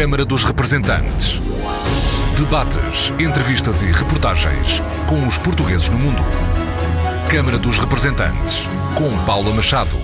Câmara dos Representantes. Debates, entrevistas e reportagens com os portugueses no mundo. Câmara dos Representantes, com Paula Machado.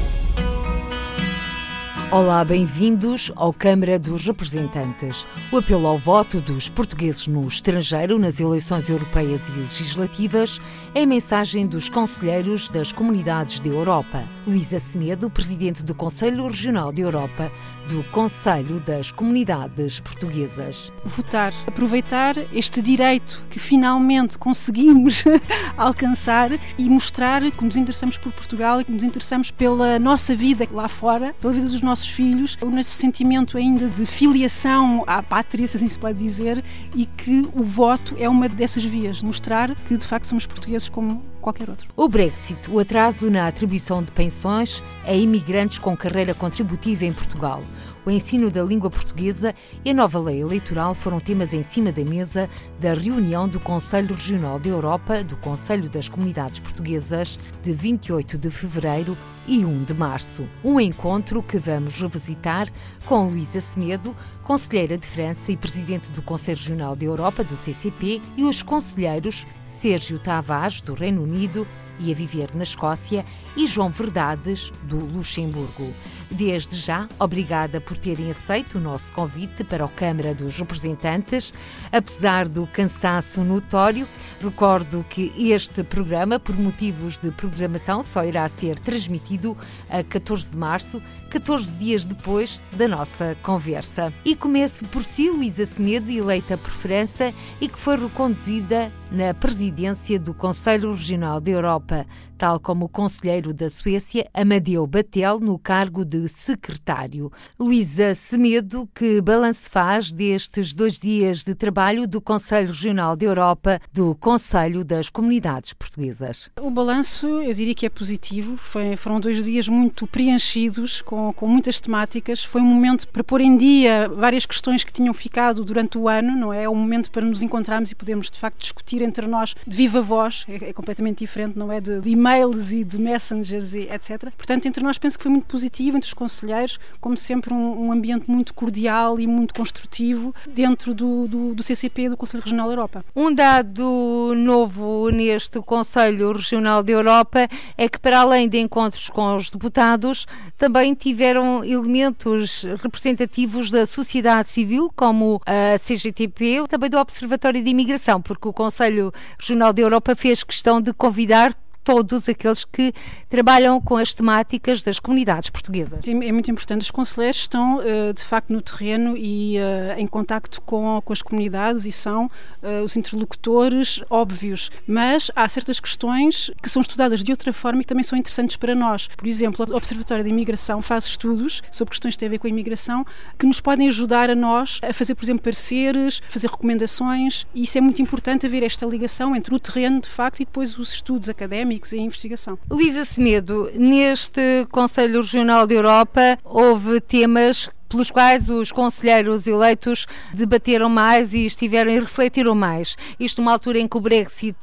Olá, bem-vindos ao Câmara dos Representantes. O apelo ao voto dos portugueses no estrangeiro nas eleições europeias e legislativas é a mensagem dos conselheiros das comunidades da Europa. Luísa Semedo, presidente do Conselho Regional da Europa, do Conselho das Comunidades Portuguesas. Votar, aproveitar este direito que finalmente conseguimos alcançar e mostrar que nos interessamos por Portugal e que nos interessamos pela nossa vida lá fora, pela vida dos nossos filhos, o nosso sentimento ainda de filiação à pátria, se assim se pode dizer, e que o voto é uma dessas vias, mostrar que de facto somos portugueses como qualquer outro. O Brexit, o atraso na atribuição de pensões a imigrantes com carreira contributiva em Portugal, o ensino da língua portuguesa e a nova lei eleitoral foram temas em cima da mesa da reunião do Conselho Regional da Europa do Conselho das Comunidades Portuguesas de 28 de fevereiro e 1 de março. Um encontro que vamos revisitar com Luísa Semedo, conselheira de França e presidente do Conselho Regional da Europa do CCP, e os conselheiros Sérgio Tavares, do Reino Unido, e a viver na Escócia, e João Verdades, do Luxemburgo. Desde já, obrigada por terem aceito o nosso convite para a Câmara dos Representantes. Apesar do cansaço notório, recordo que este programa, por motivos de programação, só irá ser transmitido a 14 de março, 14 dias depois da nossa conversa. E começo por si, Luísa Semedo, eleita por França e que foi reconduzida na presidência do Conselho Regional da Europa, tal como o conselheiro da Suécia, Amadeu Batel, no cargo de secretário. Luísa Semedo, que balanço faz destes dois dias de trabalho do Conselho Regional da Europa, do Conselho das Comunidades Portuguesas? O balanço, eu diria que é positivo. Foi, foram dois dias muito preenchidos, com, com muitas temáticas. Foi um momento para pôr em dia várias questões que tinham ficado durante o ano, não é? É um momento para nos encontrarmos e podermos, de facto, discutir entre nós de viva voz. É, é completamente diferente, não é? De, de e-mails e de messengers e etc. Portanto, entre nós penso que foi muito positivo, entre os conselheiros, como sempre um, um ambiente muito cordial e muito construtivo dentro do, do, do CCP, do Conselho Regional da Europa. Um dado novo neste Conselho Regional da Europa é que, para além de encontros com os deputados, também tiveram elementos representativos da sociedade civil, como a CGTP, também do Observatório de Imigração, porque o Conselho Regional da Europa fez questão de convidar todos aqueles que trabalham com as temáticas das comunidades portuguesas. É muito importante. Os conselheiros estão, eh, de facto, no terreno e eh, em contacto com, com as comunidades e são eh, os interlocutores óbvios, mas há certas questões que são estudadas de outra forma e também são interessantes para nós. Por exemplo, o Observatório da Imigração faz estudos sobre questões que têm a ver com a imigração que nos podem ajudar a nós a fazer, por exemplo, pareceres, fazer recomendações e isso é muito importante haver esta ligação entre o terreno, de facto, e depois os estudos académicos académicos e investigação. Luísa Semedo, neste Conselho Regional da Europa houve temas pelos quais os conselheiros eleitos debateram mais e estiveram e refletiram mais. Isto numa altura em que o Brexit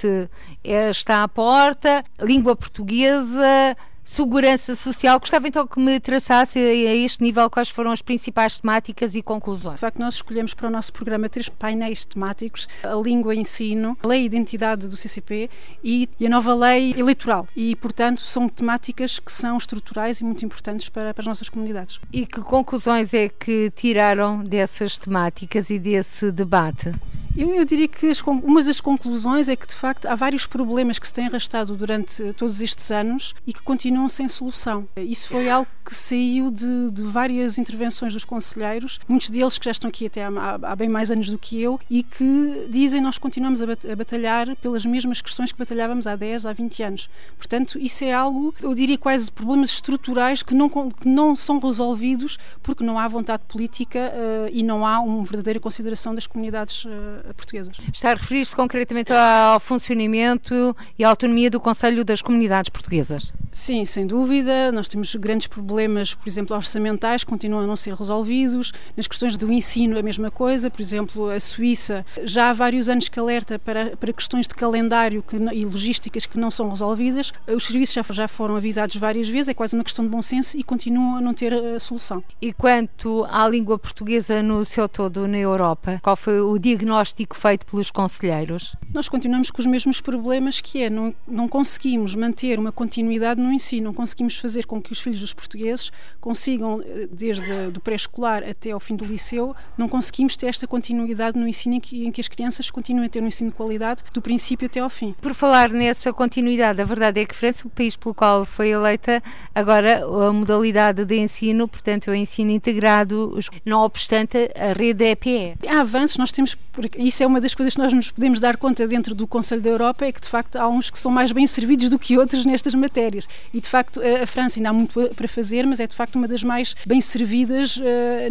eh, está à porta, língua portuguesa, segurança social. Gostava então que me traçasse a este nível quais foram as principais temáticas e conclusões. De facto, nós escolhemos para o nosso programa três painéis temáticos: a língua e ensino, a lei e identidade do CCP e a nova lei eleitoral. E, portanto, são temáticas que são estruturais e muito importantes para, para as nossas comunidades. E que conclusões é que tiraram dessas temáticas e desse debate? Eu, eu, diria que as, uma das conclusões é que, de facto, há vários problemas que se têm arrastado durante todos estes anos e que continuam sem solução. Isso foi algo que saiu de, de várias intervenções dos conselheiros, muitos deles que já estão aqui até há, há, bem mais anos do que eu e que dizem nós continuamos a, a batalhar pelas mesmas questões que batalhávamos há 10, há 20 anos. Portanto, isso é algo, eu diria quase problemas estruturais que não, que não são resolvidos porque não há vontade política uh, e não há uma verdadeira consideração das comunidades uh, portuguesas. Está a referir-se concretamente ao funcionamento e à autonomia do Conselho das Comunidades Portuguesas? Sim, sem dúvida. Nós temos grandes problemas, por exemplo, orçamentais, que continuam a não ser resolvidos. Nas questões do ensino, a mesma coisa. Por exemplo, a Suíça já há vários anos que alerta para, para questões de calendário que, e logísticas que não são resolvidas. Os serviços já, já foram avisados várias vezes, é quase uma questão de bom senso e continuam a não ter a solução. E quanto à língua portuguesa no seu todo na Europa, qual foi o diagnóstico feito pelos conselheiros? Nós continuamos com os mesmos problemas que é, não, não conseguimos manter uma continuidade no ensino, não conseguimos fazer com que os filhos dos portugueses consigam, eh, desde do pré-escolar até ao fim do liceu, não conseguimos ter esta continuidade no ensino em que, em que as crianças continuem a ter um ensino de qualidade do princípio até ao fim. Por falar nessa continuidade, a verdade é que França, o país pelo qual foi eleita, agora a modalidade de ensino, portanto, é o ensino integrado, não obstante a rede EPE. Há avanços, nós temos, isso é uma das coisas que nós nos podemos dar conta dentro do Conselho da Europa, é que de facto há uns que são mais bem servidos do que outros nestas matérias. E de facto a França ainda há muito para fazer, mas é de facto uma das mais bem servidas uh,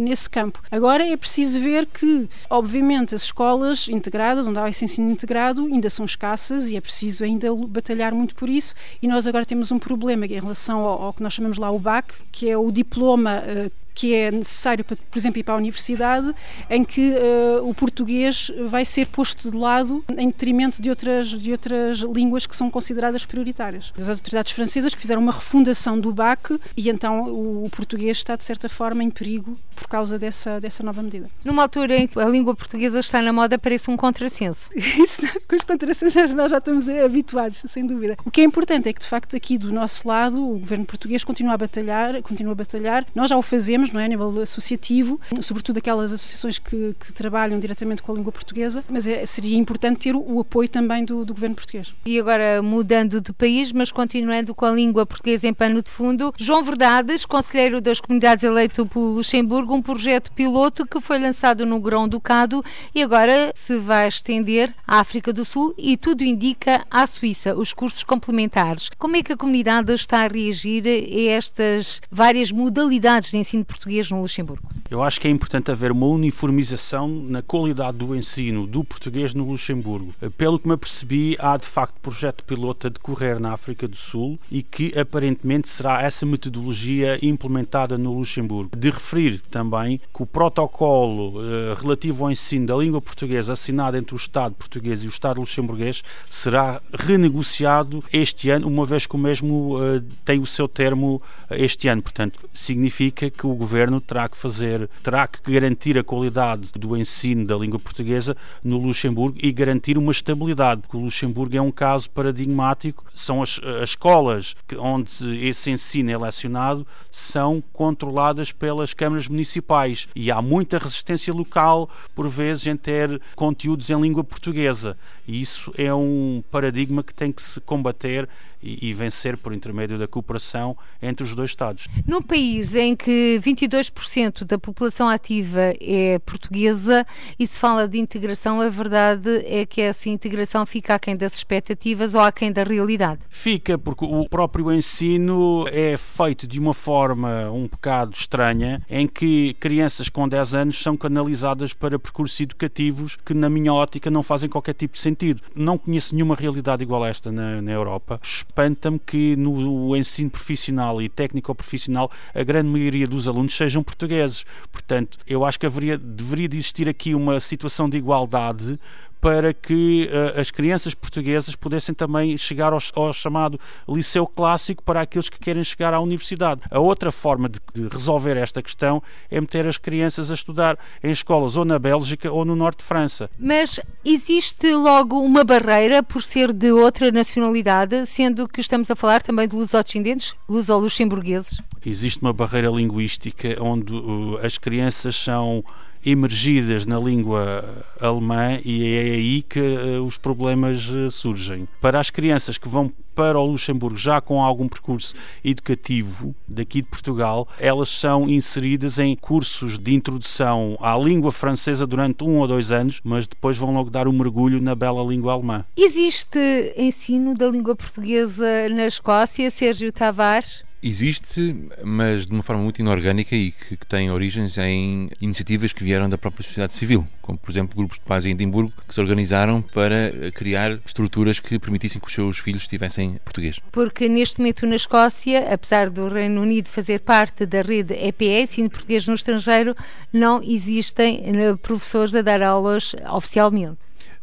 nesse campo. Agora é preciso ver que, obviamente, as escolas integradas, onde há esse ensino integrado, ainda são escassas e é preciso ainda batalhar muito por isso. E nós agora temos um problema em relação ao, ao que nós chamamos lá o BAC, que é o diploma uh, que é necessário para, por exemplo, ir para a universidade, em que uh, o português vai ser posto de lado em detrimento de outras, de outras línguas que são consideradas prioritárias. As autoridades francesas que fizeram uma refundação do BAC e então o, o português está, de certa forma, em perigo por causa dessa, dessa nova medida. Numa altura em que a língua portuguesa está na moda, parece um contrassenso. Isso, com os contrassensos nós já estamos habituados, sem dúvida. O que é importante é que, de facto, aqui do nosso lado, o governo português continua a batalhar, continua a batalhar. Nós já o fazemos, não é, a nível associativo, sobretudo aquelas associações que, que trabalham diretamente com a língua portuguesa, mas é, seria importante ter o, apoio também do, do, governo português. E agora, mudando de país, mas continuando com a língua portuguesa em pano de fundo, João Verdades, conselheiro das comunidades eleito pelo Luxemburgo, um projeto piloto que foi lançado no Grão-Ducado e agora se vai estender à África do Sul e tudo indica à Suíça, os cursos complementares. Como é que a comunidade está a reagir a estas várias modalidades de ensino português no Luxemburgo? Eu acho que é importante haver uma uniformização na qualidade do ensino do português no Luxemburgo. Pelo que me apercebi, há de facto projeto piloto a decorrer na África do Sul e que aparentemente será essa metodologia implementada no Luxemburgo. De referir também que o protocolo eh, relativo ao ensino da língua portuguesa assinado entre o Estado português e o Estado luxemburguês será renegociado este ano, uma vez que o mesmo eh, tem o seu termo eh, este ano. Portanto, significa que o governo terá que fazer, terá que garantir a qualidade do ensino da língua portuguesa no Luxemburgo e garantir uma estabilidade, porque o Luxemburgo é um caso paradigmático. São as, as escolas onde esse ensino é lecionado são controladas pelas câmaras municipais e há muita resistência local, por vezes, em ter conteúdos em língua portuguesa. E isso é um paradigma que tem que se combater e, e vencer por intermédio da cooperação entre os dois Estados. Num país em que 22% da população ativa é portuguesa e se fala de integração, a verdade é que essa integração fica aquém das expectativas ou aquém da realidade? Fica, porque o próprio ensino é feito de uma forma um bocado estranha, em que crianças com 10 anos são canalizadas para percursos educativos que, na minha ótica, não fazem qualquer tipo de sentido. Não conheço nenhuma realidade igual a esta na, na Europa. Espanta-me que no ensino profissional e técnico-profissional a grande maioria dos alunos sejam portugueses. Portanto, eu acho que haveria, deveria de existir aqui uma situação de igualdade para que uh, as crianças portuguesas pudessem também chegar ao, ao, chamado liceu clássico para aqueles que querem chegar à universidade. A outra forma de, de, resolver esta questão é meter as crianças a estudar em escolas ou na Bélgica ou no norte de França. Mas existe logo uma barreira por ser de outra nacionalidade, sendo que estamos a falar também de luso-descendentes, luso-luxemburgueses? Existe uma barreira linguística onde uh, as crianças são emergidas na língua alemã e é aí que uh, os problemas uh, surgem. Para as crianças que vão para o Luxemburgo já com algum percurso educativo daqui de Portugal, elas são inseridas em cursos de introdução à língua francesa durante um ou dois anos, mas depois vão logo dar um mergulho na bela língua alemã. Existe ensino da língua portuguesa na Escócia, Sérgio Tavares? Existe, mas de uma forma muito inorgânica e que, que, tem origens em iniciativas que vieram da própria sociedade civil, como por exemplo grupos de paz em Edimburgo que se organizaram para criar estruturas que permitissem que os seus filhos tivessem português. Porque neste momento na Escócia, apesar do Reino Unido fazer parte da rede EPE, ensino português no estrangeiro, não existem eh, professores a dar aulas oficialmente.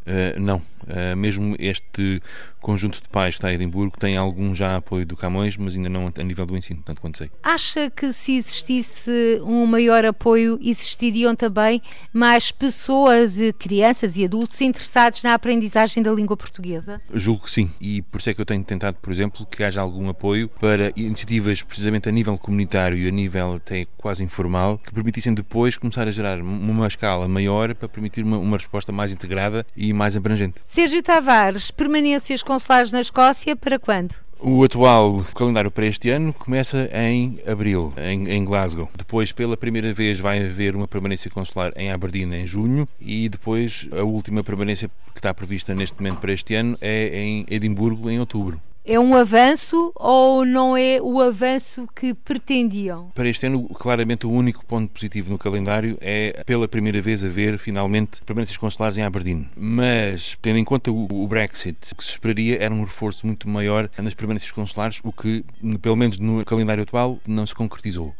Uh, não, uh, mesmo este conjunto de pais que está em Edimburgo tem algum já apoio do Camões, mas ainda não a nível do ensino, tanto quanto sei. Acha que se existisse um maior apoio, existiriam também mais pessoas, crianças e adultos interessados na aprendizagem da língua portuguesa? Julgo que sim, e por isso é que eu tenho tentado, por exemplo, que haja algum apoio para iniciativas precisamente a nível comunitário e a nível até quase informal, que permitissem depois começar a gerar uma escala maior para permitir uma, uma resposta mais integrada e mais abrangente. Sérgio Tavares, permanências consulares na Escócia para quando? O atual calendário para este ano começa em abril, em, em, Glasgow. Depois, pela primeira vez, vai haver uma permanência consular em Aberdeen em junho e depois a última permanência que está prevista neste momento para este ano é em Edimburgo em outubro. É um avanço ou não é o avanço que pretendiam? Para este ano, claramente o único ponto positivo no calendário é pela primeira vez haver finalmente permanências consulares em Aberdeen. Mas, tendo em conta o Brexit, o que se esperaria era um reforço muito maior nas permanências consulares, o que, pelo menos no calendário atual, não se concretizou.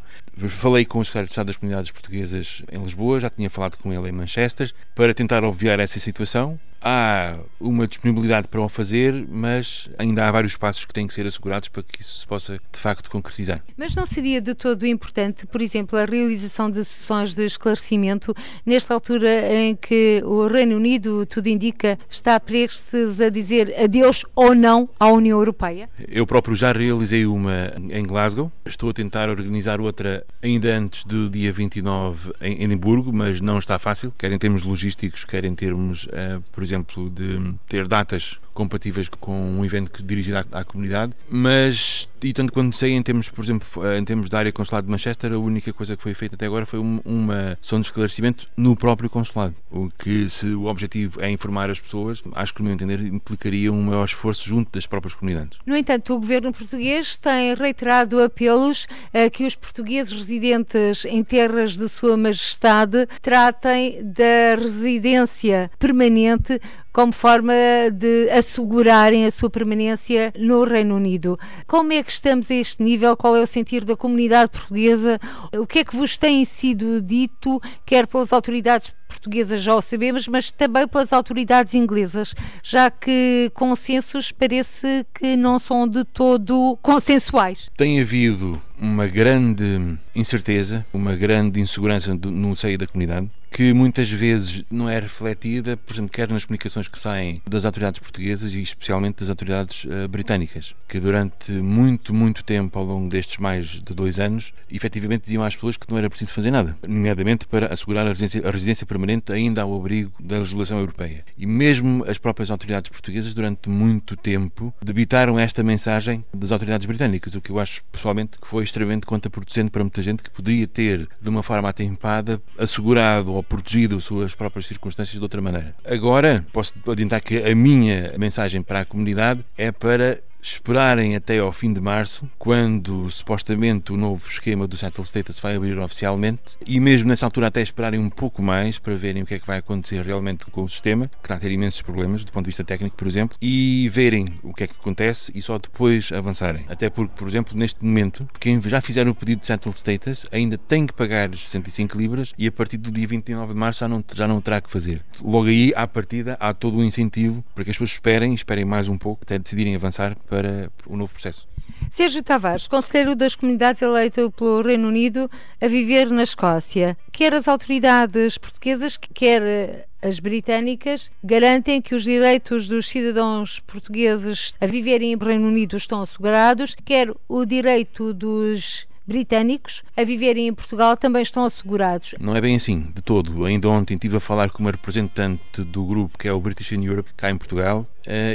Falei com o secretário de Estado das Comunidades Portuguesas em Lisboa, já tinha falado com ele em Manchester, para tentar obviar essa situação há uma disponibilidade para o fazer, mas ainda há vários passos que têm que ser assegurados para que isso se possa de facto concretizar. Mas não seria de todo importante, por exemplo, a realização de sessões de esclarecimento nesta altura em que o Reino Unido, tudo indica, está prestes a dizer adeus ou não à União Europeia? Eu próprio já realizei uma em Glasgow, estou a tentar organizar outra ainda antes do dia 29 em Edimburgo, mas não está fácil, quer em termos logísticos, quer em termos, uh, por exemplo, de ter datas compatíveis com um evento que dirigido à, à, comunidade, mas e tanto quanto sei em termos, por exemplo, em termos da área consulado de Manchester, a única coisa que foi feita até agora foi uma, uma de esclarecimento no próprio consulado, o que se o objetivo é informar as pessoas, acho que no meu entender implicaria um maior esforço junto das próprias comunidades. No entanto, o governo português tem reiterado apelos a que os portugueses residentes em terras de sua majestade tratem da residência permanente como forma de assegurarem a sua permanência no Reino Unido. Como é que estamos a este nível? Qual é o sentir da comunidade portuguesa? O que é que vos tem sido dito, quer pelas autoridades portuguesas já o sabemos, mas também pelas autoridades inglesas, já que consensos parece que não são de todo consensuais. Tem havido uma grande incerteza, uma grande insegurança no seio da comunidade que muitas vezes não é refletida, por exemplo, quer nas comunicações que saem das autoridades portuguesas e especialmente das autoridades uh, britânicas, que durante muito, muito tempo, ao longo destes mais de dois anos, efetivamente diziam às pessoas que não era preciso fazer nada, nomeadamente para assegurar a residência, a residência permanente ainda ao abrigo da legislação europeia. E mesmo as próprias autoridades portuguesas, durante muito tempo, debitaram esta mensagem das autoridades britânicas, o que eu acho pessoalmente que foi extremamente contraproducente para muita gente que poderia ter, de uma forma atempada, assegurado ou protegido as suas próprias circunstâncias de outra maneira. Agora, posso adiantar que a minha mensagem para a comunidade é para esperarem até ao fim de março, quando supostamente o novo esquema do Settle Status vai abrir oficialmente, e mesmo nessa altura até esperarem um pouco mais para verem o que é que vai acontecer realmente com o sistema, que está a ter imensos problemas do ponto de vista técnico, por exemplo, e verem o que é que acontece e só depois avançarem. Até porque, por exemplo, neste momento, quem já fizer o pedido de Settle Status ainda tem que pagar 65 libras e a partir do dia 29 de março já não, já não terá que fazer. Logo aí, à partida, há todo o incentivo para que as pessoas esperem, esperem mais um pouco, até decidirem avançar para o novo processo. Sérgio Tavares, conselheiro das comunidades eleito pelo Reino Unido a viver na Escócia. Quer as autoridades portuguesas, quer as britânicas, garantem que os direitos dos cidadãos portugueses a viverem no Reino Unido estão assegurados, quer o direito dos britânicos a viverem em Portugal também estão assegurados. Não é bem assim, de todo. Ainda ontem estive a falar com uma representante do grupo que é o British in Europe, cá em Portugal,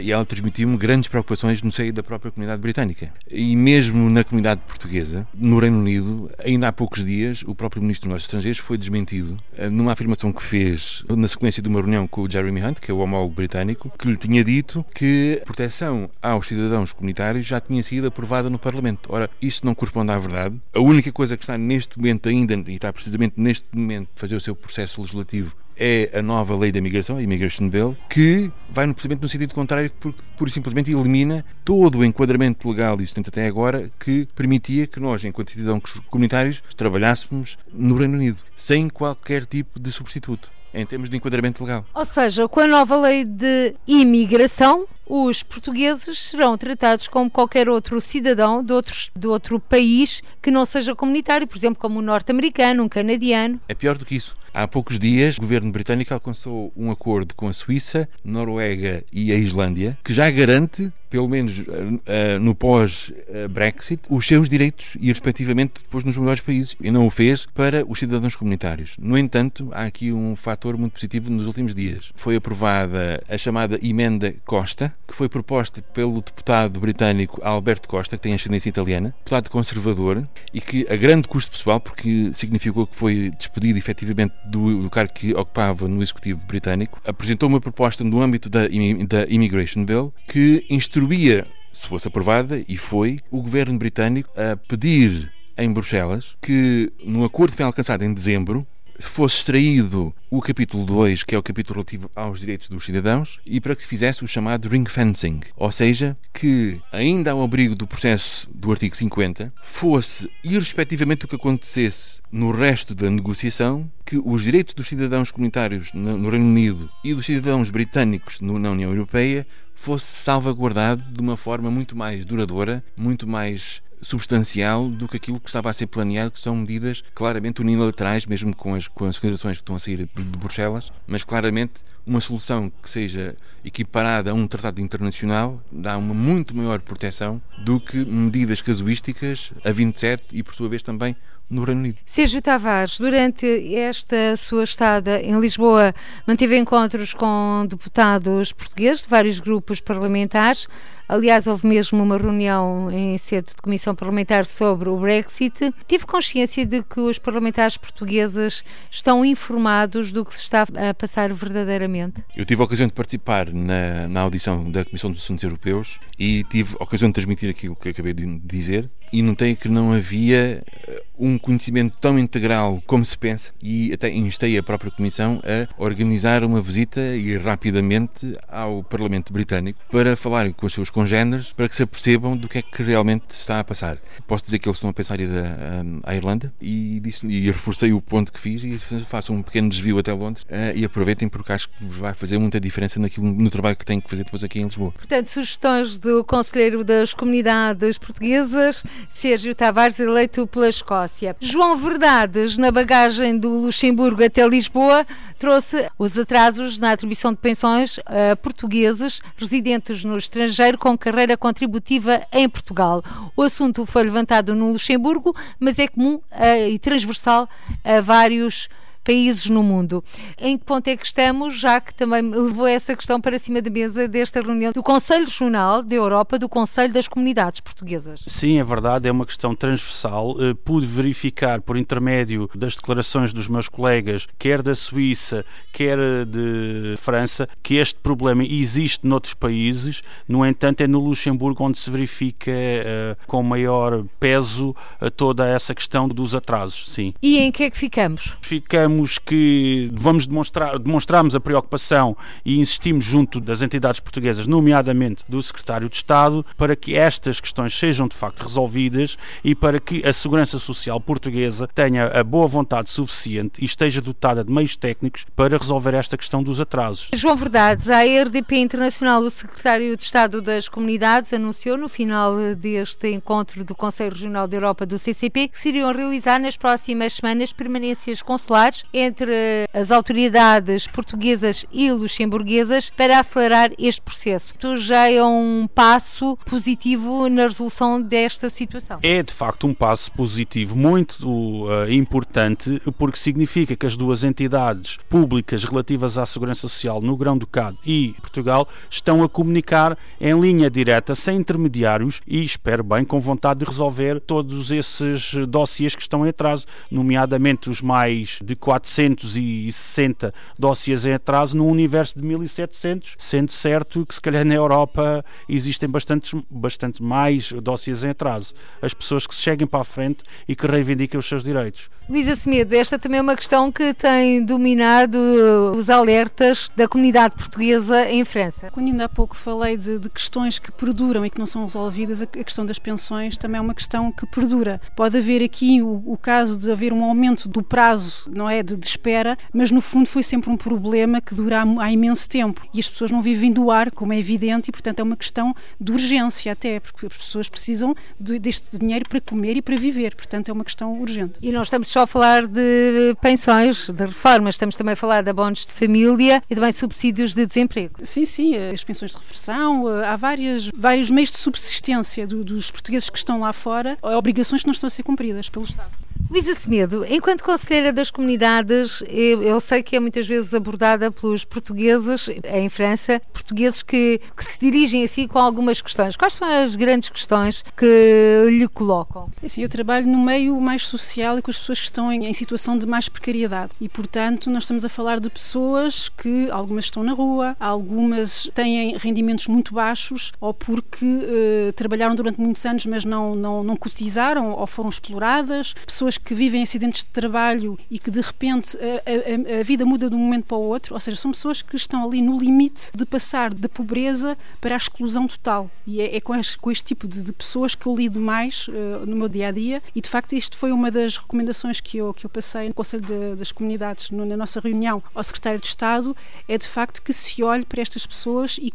e ela transmitiu-me grandes preocupações no seio da própria comunidade britânica. E mesmo na comunidade portuguesa, no Reino Unido, ainda há poucos dias, o próprio Ministro dos Negócios Estrangeiros foi desmentido uh, numa afirmação que fez na sequência de uma reunião com o Jeremy Hunt, que é o homólogo britânico, que lhe tinha dito que a proteção aos cidadãos comunitários já tinha sido aprovada no Parlamento. Ora, isso não corresponde à verdade. A única coisa que está neste momento ainda, e está precisamente neste momento fazer o seu processo legislativo, é a nova lei da migração, a Immigration Bill, que vai no, precisamente no sentido contrário, porque pura e simplesmente elimina todo o enquadramento legal existente até agora que permitia que nós, enquanto cidadãos comunitários, trabalhássemos no Reino Unido, sem qualquer tipo de substituto em termos de enquadramento legal. Ou seja, com a nova lei de imigração, os portugueses serão tratados como qualquer outro cidadão de, outros, de outro país que não seja comunitário, por exemplo, como um norte-americano, um canadiano. É pior do que isso. Há poucos dias, o governo britânico alcançou um acordo com a Suíça, Noruega e a Islândia, que já garante, pelo menos uh, no pós-Brexit, os seus direitos e, respectivamente, depois nos melhores países. E não o fez para os cidadãos comunitários. No entanto, há aqui um fator muito positivo nos últimos dias. Foi aprovada a chamada Emenda Costa, que foi proposta pelo deputado britânico Alberto Costa, que tem ascendência italiana, deputado conservador, e que, a grande custo pessoal, porque significou que foi despedido efetivamente do, do cargo que ocupava no Executivo britânico, apresentou uma proposta no âmbito da, da Immigration Bill que instruía, se fosse aprovada, e foi, o governo britânico a pedir em Bruxelas que, no acordo que foi alcançado em dezembro, fosse extraído o capítulo 2, que é o capítulo relativo aos direitos dos cidadãos, e para que se fizesse o chamado ring fencing, ou seja, que, ainda ao abrigo do processo do artigo 50, fosse, irrespectivamente do que acontecesse no resto da negociação, que os direitos dos cidadãos comunitários no Reino Unido e dos cidadãos britânicos na União Europeia fosse salvaguardado de uma forma muito mais duradoura, muito mais substancial do que aquilo que estava a ser planeado, que são medidas claramente unilaterais, mesmo com as, com as considerações que estão a sair de Bruxelas, mas claramente uma solução que seja equiparada a um tratado internacional dá uma muito maior proteção do que medidas casuísticas a 27 e, por sua vez, também no Reino Unido. Sérgio Tavares, durante esta sua estada em Lisboa, manteve encontros com deputados portugueses de vários grupos parlamentares. Aliás, houve mesmo uma reunião em sede de comissão parlamentar sobre o Brexit. Tive consciência de que os parlamentares portugueses estão informados do que se está a passar verdadeiramente? Eu tive a ocasião de participar na, na audição da Comissão dos Assuntos Europeus e tive a ocasião de transmitir aquilo que acabei de dizer e notei que não havia eh, um conhecimento tão integral como se pensa e até instei a própria Comissão a organizar uma visita e rapidamente ao Parlamento Britânico para falar com os seus congêneres para que se apercebam do que é que realmente está a passar. Posso dizer que eles estão a pensar ir à, Irlanda e, disse, e reforcei o ponto que fiz e faço um pequeno desvio até Londres uh, e aproveitem porque acho que vai fazer muita diferença naquilo, no trabalho que tenho que fazer depois aqui em Lisboa. Portanto, sugestões do Conselheiro das Comunidades Portuguesas Sérgio Tavares, eleito pela Escócia. João Verdades, na bagagem do Luxemburgo até Lisboa, trouxe os atrasos na atribuição de pensões a portugueses residentes no estrangeiro com carreira contributiva em Portugal. O assunto foi levantado no Luxemburgo, mas é comum uh, e transversal a vários países no mundo. Em que ponto é que estamos, já que também levou essa questão para cima da mesa desta reunião do Conselho Regional da Europa, do Conselho das Comunidades Portuguesas? Sim, é verdade, é uma questão transversal. Eh, pude verificar por intermédio das declarações dos meus colegas, quer da Suíça, quer de França, que este problema existe noutros países, no entanto, é no Luxemburgo onde se verifica uh, com maior peso toda essa questão dos atrasos. Sim. E em que é que ficamos? Ficamos que vamos demonstrar, demonstramos a preocupação e insistimos junto das entidades portuguesas, nomeadamente do Secretário de Estado, para que estas questões sejam de facto resolvidas e para que a Segurança Social portuguesa tenha a boa vontade suficiente e esteja dotada de meios técnicos para resolver esta questão dos atrasos. João Verdades, a RDP Internacional, o Secretário de Estado das Comunidades, anunciou no final deste encontro do Conselho Regional da Europa do CCP que se iriam realizar nas próximas semanas permanências consulares entre as autoridades portuguesas e luxemburguesas para acelerar este processo. Isto já é um passo positivo na resolução desta situação. É de facto um passo positivo muito uh, importante porque significa que as duas entidades públicas relativas à segurança social no Grão-Ducado e Portugal estão a comunicar em linha direta, sem intermediários e espero bem com vontade de resolver todos esses dossiês que estão em atraso, nomeadamente os mais de 460 dossiês em atraso num universo de 1700, sendo certo que se calhar na Europa existem bastantes, bastante mais dossiês em atraso. As pessoas que se cheguem para a frente e que reivindiquem os seus direitos. Luísa Semedo, esta também é uma questão que tem dominado os alertas da comunidade portuguesa em França. Quando ainda há pouco falei de, de questões que perduram e que não são resolvidas, a questão das pensões também é uma questão que perdura. Pode haver aqui o, o caso de haver um aumento do prazo, não é, de, de, espera, mas no fundo foi sempre um problema que dura há, há imenso tempo e as pessoas não vivem do ar, como é evidente, e portanto é uma questão de urgência até, porque as pessoas precisam de, deste dinheiro para comer e para viver, portanto é uma questão urgente. E nós estamos só a falar de pensões, de reformas, estamos também a falar de abonos de família e também subsídios de desemprego. Sim, sim, as pensões de reversão, há várias, vários meios de subsistência do, dos portugueses que estão lá fora, obrigações que não estão a ser cumpridas pelo Estado. Luísa Semedo, enquanto conselheira das comunidades, eu, eu, sei que é muitas vezes abordada pelos portugueses em França, portugueses que, que, se dirigem a si com algumas questões. Quais são as grandes questões que lhe colocam? É assim, eu trabalho no meio mais social e com as pessoas que estão em, em, situação de mais precariedade e, portanto, nós estamos a falar de pessoas que algumas estão na rua, algumas têm rendimentos muito baixos ou porque eh, trabalharam durante muitos anos mas não, não, não cotizaram ou foram exploradas, pessoas pessoas que vivem acidentes de trabalho e que de repente a, a, a, vida muda de um momento para o outro, ou seja, são pessoas que estão ali no limite de passar da pobreza para a exclusão total. E é, é com, este, com, este, tipo de, de, pessoas que eu lido mais uh, no meu dia a dia, e de facto isto foi uma das recomendações que eu, que eu passei no Conselho de, das Comunidades, no, na nossa reunião ao Secretário de Estado, é de facto que se olhe para estas pessoas e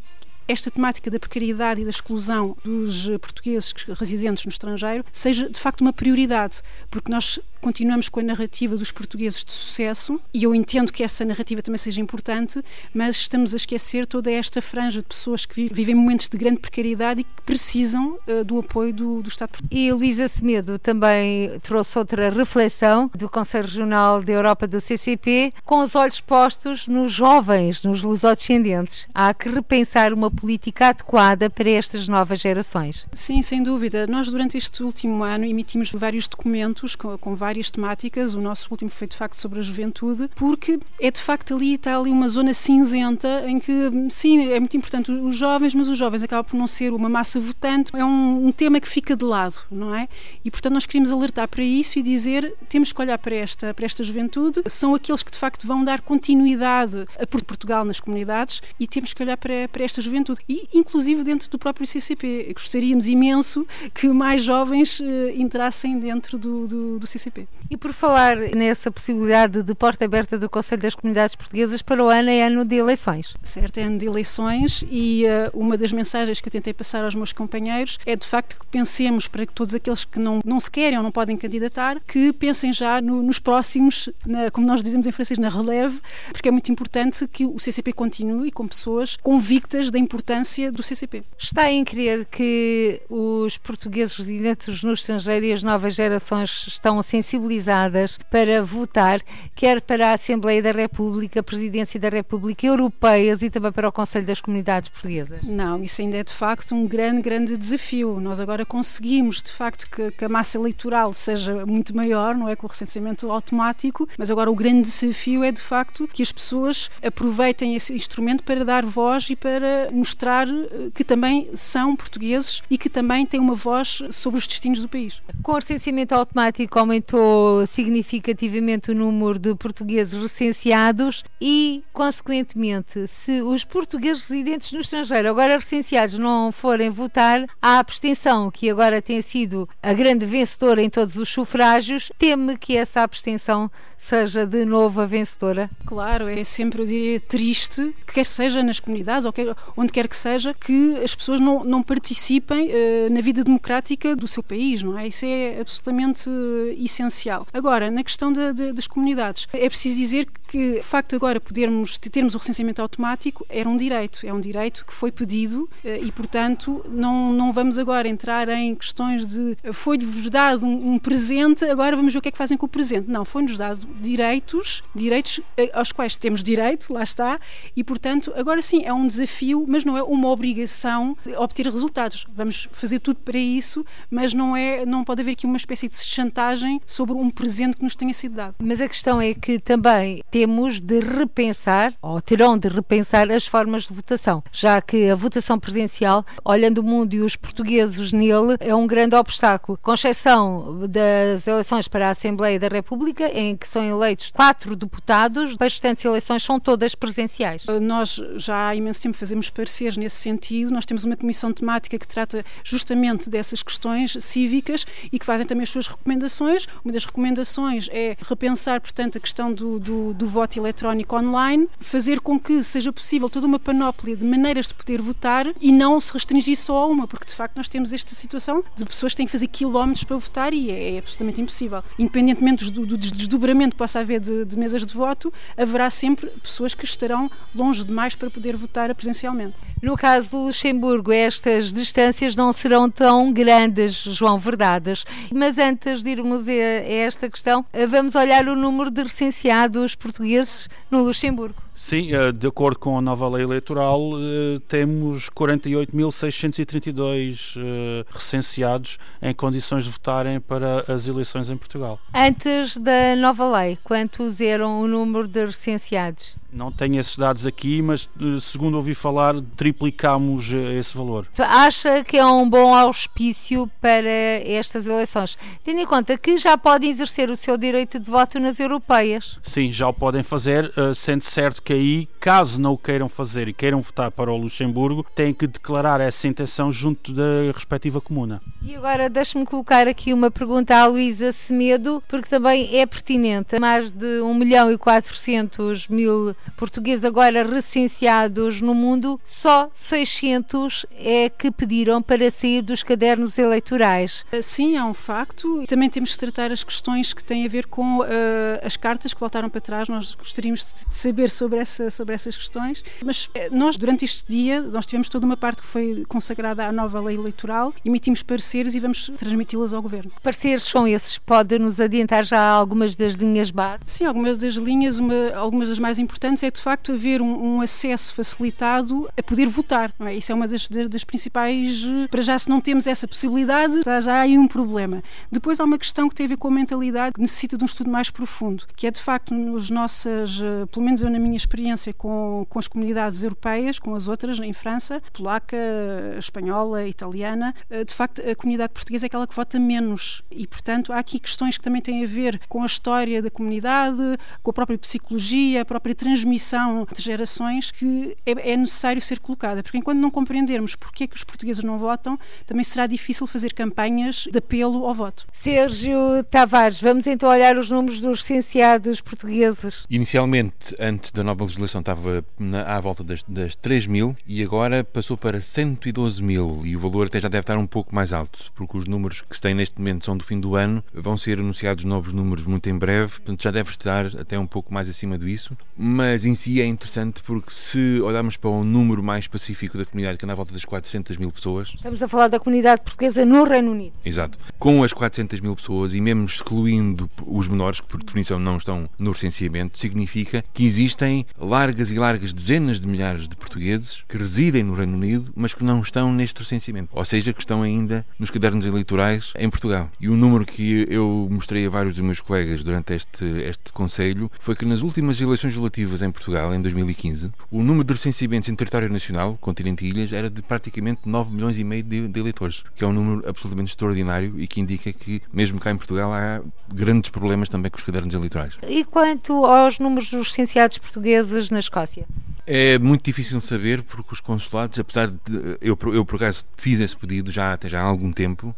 esta temática da precariedade e da exclusão dos portugueses residentes no estrangeiro seja de facto uma prioridade, porque nós continuamos com a narrativa dos portugueses de sucesso e eu entendo que essa narrativa também seja importante, mas estamos a esquecer toda esta franja de pessoas que vivem momentos de grande precariedade e que precisam uh, do apoio do, do Estado português. E Luísa Semedo também trouxe outra reflexão do Conselho Regional da Europa do CCP, com os olhos postos nos jovens, nos lusodescendentes. Há que repensar uma política adequada para estas novas gerações. Sim, sem dúvida. Nós, durante este último ano, emitimos vários documentos com, com várias temáticas. O nosso último foi, de facto, sobre a juventude, porque é, de facto, ali está ali uma zona cinzenta em que, sim, é muito importante os jovens, mas os jovens acabam por não ser uma massa votante. É um, um tema que fica de lado, não é? E, portanto, nós queríamos alertar para isso e dizer temos que olhar para esta, para esta juventude. São aqueles que, de facto, vão dar continuidade a Portugal nas comunidades e temos que olhar para, para esta juventude juventude e inclusive dentro do próprio CCP. Gostaríamos imenso que mais jovens uh, entrassem dentro do, do, do, CCP. E por falar nessa possibilidade de porta aberta do Conselho das Comunidades Portuguesas para o ano é ano de eleições. Certo, é ano de eleições e uh, uma das mensagens que eu tentei passar aos meus companheiros é de facto que pensemos para que todos aqueles que não, não se querem ou não podem candidatar, que pensem já no, nos próximos, na, como nós dizemos em francês, na releve, porque é muito importante que o CCP continue com pessoas convictas da importância importância do CCP. Está em crer que os portugueses residentes no estrangeiro e as novas gerações estão sensibilizadas para votar, quer para a Assembleia da República, a Presidência da República, europeias e também para o Conselho das Comunidades Portuguesas? Não, isso ainda é de facto um grande, grande desafio. Nós agora conseguimos de facto que, que a massa eleitoral seja muito maior, não é? Com o recenseamento automático, mas agora o grande desafio é de facto que as pessoas aproveitem esse instrumento para dar voz e para mostrar eh, que também são portugueses e que também têm uma voz sobre os destinos do país. Com o recenseamento automático aumentou significativamente o número de portugueses recenseados e, consequentemente, se os portugueses residentes no estrangeiro agora recenseados não forem votar, a abstenção, que agora tem sido a grande vencedora em todos os sufrágios, teme que essa abstenção seja de novo a vencedora? Claro, é sempre, eu diria, triste, quer seja nas comunidades ou quer, onde onde quer que seja, que as pessoas não, não participem uh, na vida democrática do seu país, não é? Isso é absolutamente uh, essencial. Agora, na questão das comunidades, é preciso dizer que o facto agora podermos termos o recenseamento automático era um direito, é um direito que foi pedido uh, e, portanto, não, não vamos agora entrar em questões de foi-vos dado um, um presente, agora vamos ver o que é que fazem com o presente. Não, foi-nos dado direitos, direitos aos quais temos direito, lá está, e, portanto, agora sim, é um desafio, mas não é uma obrigação obter resultados. Vamos fazer tudo para isso, mas não é, não pode haver aqui uma espécie de chantagem sobre um presente que nos tenha sido dado. Mas a questão é que também temos de repensar, ou terão de repensar, as formas de votação, já que a votação presencial, olhando o mundo e os portugueses nele, é um grande obstáculo, com exceção das eleições para a Assembleia da República, em que são eleitos quatro deputados, as restantes eleições são todas presenciais. Nós já há imenso tempo fazemos pareceres nesse sentido, nós temos uma comissão temática que trata justamente dessas questões cívicas e que fazem também as suas recomendações. Uma das recomendações é repensar, portanto, a questão do, do, do voto eletrónico online, fazer com que seja possível toda uma panóplia de maneiras de poder votar e não se restringir só a uma, porque de facto nós temos esta situação de pessoas que têm que fazer quilómetros para votar e é, é absolutamente impossível. Independentemente do, do desdobramento que possa haver de, de mesas de voto, haverá sempre pessoas que estarão longe demais para poder votar presencialmente. No caso do Luxemburgo, estas distâncias não serão tão grandes, João Verdadas. Mas antes de irmos a esta questão, vamos olhar o número de recenseados portugueses no Luxemburgo. Sim, eh, de acordo com a nova lei eleitoral, eh, temos 48.632 eh, recenseados em condições de votarem para as eleições em Portugal. Antes da nova lei, quantos eram o número de recenseados? Não tenho esses dados aqui, mas segundo ouvi falar, triplicamos esse valor. Acha que é um bom auspício para estas eleições, tendo em conta que já podem exercer o seu direito de voto nas europeias? Sim, já o podem fazer, sendo certo que que aí, caso não o queiram fazer e queiram votar para o Luxemburgo, têm que declarar essa intenção junto da respectiva comuna. E agora deixe-me colocar aqui uma pergunta à Luísa Semedo, porque também é pertinente. Mais de 1 milhão e 400 mil portugueses agora recenseados no mundo, só 600 é que pediram para sair dos cadernos eleitorais. Sim, é um facto. Também temos que tratar as questões que têm a ver com uh, as cartas que voltaram para trás. Nós gostaríamos de saber sobre essa, sobre essas questões. Mas eh, nós, durante este dia, nós tivemos toda uma parte que foi consagrada à nova lei eleitoral, emitimos pareceres e vamos transmiti-las ao Governo. Que pareceres são esses? Pode-nos adiantar já algumas das linhas base? Sim, algumas das linhas, uma, algumas das mais importantes é de facto haver um, um acesso facilitado a poder votar. É? Isso é uma das, das principais. Para já, se não temos essa possibilidade, está já aí um problema. Depois há uma questão que tem a ver com a mentalidade que necessita de um estudo mais profundo, que é de facto nos nossas, eh, pelo menos eu na minha experiência com, com as comunidades europeias, com as outras em França, polaca, espanhola, italiana, eh, de facto a comunidade portuguesa é aquela que vota menos e, portanto, há aqui questões que também têm a ver com a história da comunidade, com a própria psicologia, a própria transmissão de gerações que é, é necessário ser colocada, porque enquanto não compreendermos porque é que os portugueses não votam, também será difícil fazer campanhas de apelo ao voto. Sérgio Tavares, vamos então olhar os números dos licenciados portugueses. Inicialmente, antes da nova legislação estava na, à volta das, das 3 mil e agora passou para 112 mil e o valor até já deve estar um pouco mais alto, porque os números que se têm neste momento são do fim do ano, vão ser anunciados novos números muito em breve, portanto já deve estar até um pouco mais acima disso, mas em si é interessante porque se olharmos para um número mais específico da comunidade, que anda à volta das 400 mil pessoas... Estamos a falar da comunidade portuguesa no Reino Unido. Exato. Com as 400 mil pessoas e mesmo excluindo os menores, que por definição não estão no recenseamento, significa que existem largas e largas dezenas de milhares de portugueses que residem no Reino Unido, mas que não estão neste recenseamento, ou seja, que estão ainda nos cadernos eleitorais em Portugal. E o número que eu mostrei a vários dos meus colegas durante este, este Conselho foi que nas últimas eleições relativas em Portugal, em 2015, o número de recenseamentos em território nacional, continente e ilhas, era de praticamente 9 milhões e meio de, de eleitores, que é um número absolutamente extraordinário e que indica que, mesmo cá em Portugal, há grandes problemas também com os cadernos eleitorais. E quanto aos números dos licenciados portugueses na Escócia? É muito difícil saber porque os consulados, apesar de eu, eu por acaso fiz esse pedido já até já há algum tempo,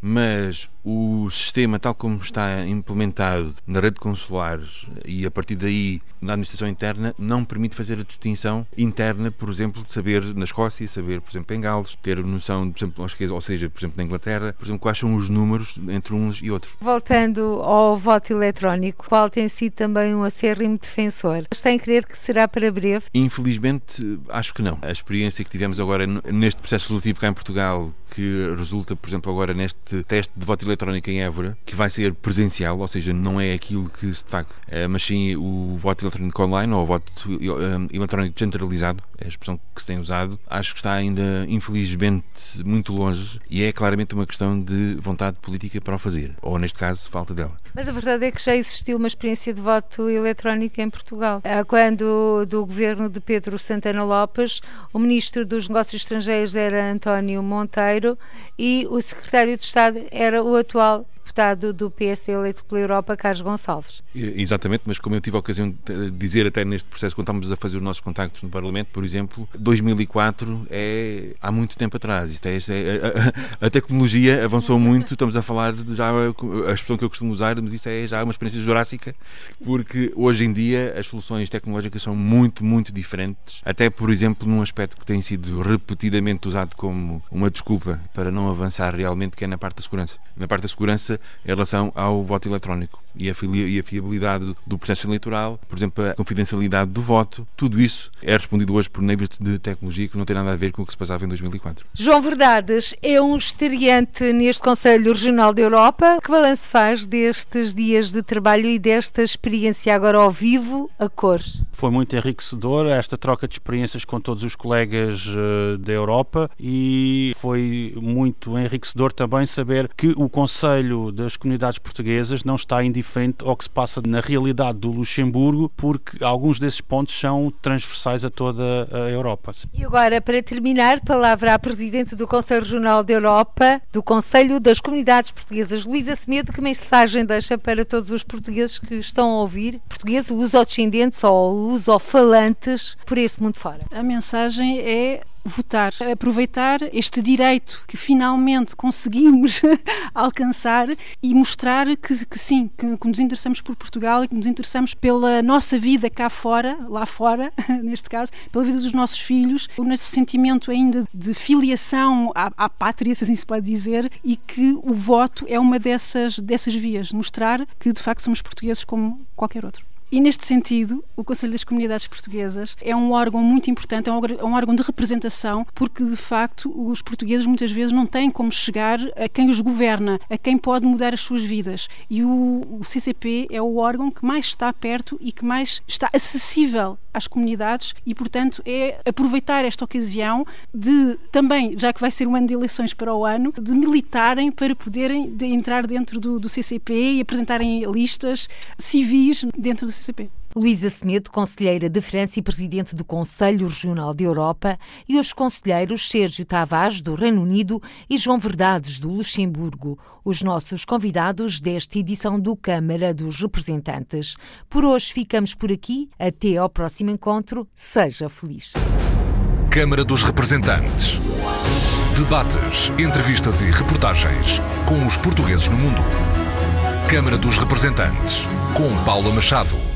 mas o sistema, tal como está implementado na rede consular e a partir daí na administração interna, não permite fazer a distinção interna, por exemplo, de saber na Escócia, saber, por exemplo, em Gales, ter noção, por exemplo, ou seja, por exemplo, na Inglaterra, por exemplo, quais são os números entre uns e outros. Voltando ao voto eletrónico, qual tem sido também um acérrimo defensor, está em crer que será para breve? Infelizmente, acho que não. A experiência que tivemos agora neste processo legislativo cá em Portugal, que resulta, por exemplo, agora neste teste de voto eletrónico em Évora, que vai ser presencial, ou seja, não é aquilo que de facto, mas sim o voto eletrónico online ou o voto eh, eletrónico centralizado, a expressão que se tem usado, acho que está ainda, infelizmente, muito longe e é claramente uma questão de vontade política para o fazer, ou neste caso, falta dela. Mas a verdade é que já existiu uma experiência de voto eletrónico em Portugal. Ah, quando do governo de Pedro Santana Lopes, o ministro dos Negócios Estrangeiros era António Monteiro e o secretário de Estado era o atual deputado do PSD eleito pela Europa, Carlos Gonçalves. Exatamente, mas como eu tive a ocasião de dizer até neste processo, quando estamos a fazer os nossos contactos no Parlamento, por exemplo, 2004 é há muito tempo atrás. Isto é, isto é a, a, a, tecnologia avançou muito, estamos a falar de, já a expressão que eu costumo usar, mas isto é já uma experiência jurássica, porque hoje em dia as soluções tecnológicas são muito, muito diferentes, até por exemplo num aspecto que tem sido repetidamente usado como uma desculpa para não avançar realmente, que é na parte da segurança. Na parte da segurança em relação ao voto eletrónico e a, fiabilidade do processo eleitoral, por exemplo, a confidencialidade do voto, tudo isso é respondido hoje por níveis de tecnologia que não tem nada a ver com o que se passava em 2004. João Verdades é um estreante neste Conselho Regional da Europa. Que balanço faz destes dias de trabalho e desta experiência agora ao vivo, a cores? Foi muito enriquecedor esta troca de experiências com todos os colegas uh, da Europa e foi muito enriquecedor também saber que o Conselho das Comunidades Portuguesas não está indiferente diferente ao que se passa na realidade do Luxemburgo, porque alguns desses pontos são transversais a toda a Europa. E agora, para terminar, palavra à Presidente do Conselho Regional da Europa, do Conselho das Comunidades Portuguesas, Luísa Semedo, que mensagem deixa para todos os portugueses que estão a ouvir, portugueses, lusodescendentes ou lusofalantes, por esse mundo fora? A mensagem é votar, aproveitar este direito que finalmente conseguimos alcançar e mostrar que, que sim, que, que, nos interessamos por Portugal e que nos interessamos pela nossa vida cá fora, lá fora, neste caso, pela vida dos nossos filhos, o nosso sentimento ainda de filiação à, à pátria, se assim se pode dizer, e que o voto é uma dessas, dessas vias, mostrar que de facto somos portugueses como qualquer outro. E neste sentido, o Conselho das Comunidades Portuguesas é um órgão muito importante, é um órgão de representação, porque de facto os portugueses muitas vezes não têm como chegar a quem os governa, a quem pode mudar as suas vidas. E o, CCP é o órgão que mais está perto e que mais está acessível às comunidades e, portanto, é aproveitar esta ocasião de também, já que vai ser um ano de eleições para o ano, de militarem para poderem de entrar dentro do, do CCP e apresentarem listas civis dentro do CCP. Luísa Semedo, Conselheira de França e Presidente do Conselho Regional da Europa, e os conselheiros Sérgio Tavares, do Reino Unido, e João Verdades, do Luxemburgo, os nossos convidados desta edição do Câmara dos Representantes. Por hoje ficamos por aqui. Até ao próximo encontro. Seja feliz. Câmara dos Representantes. Debates, entrevistas e reportagens com os portugueses no mundo. Câmara dos Representantes, com Paula Machado.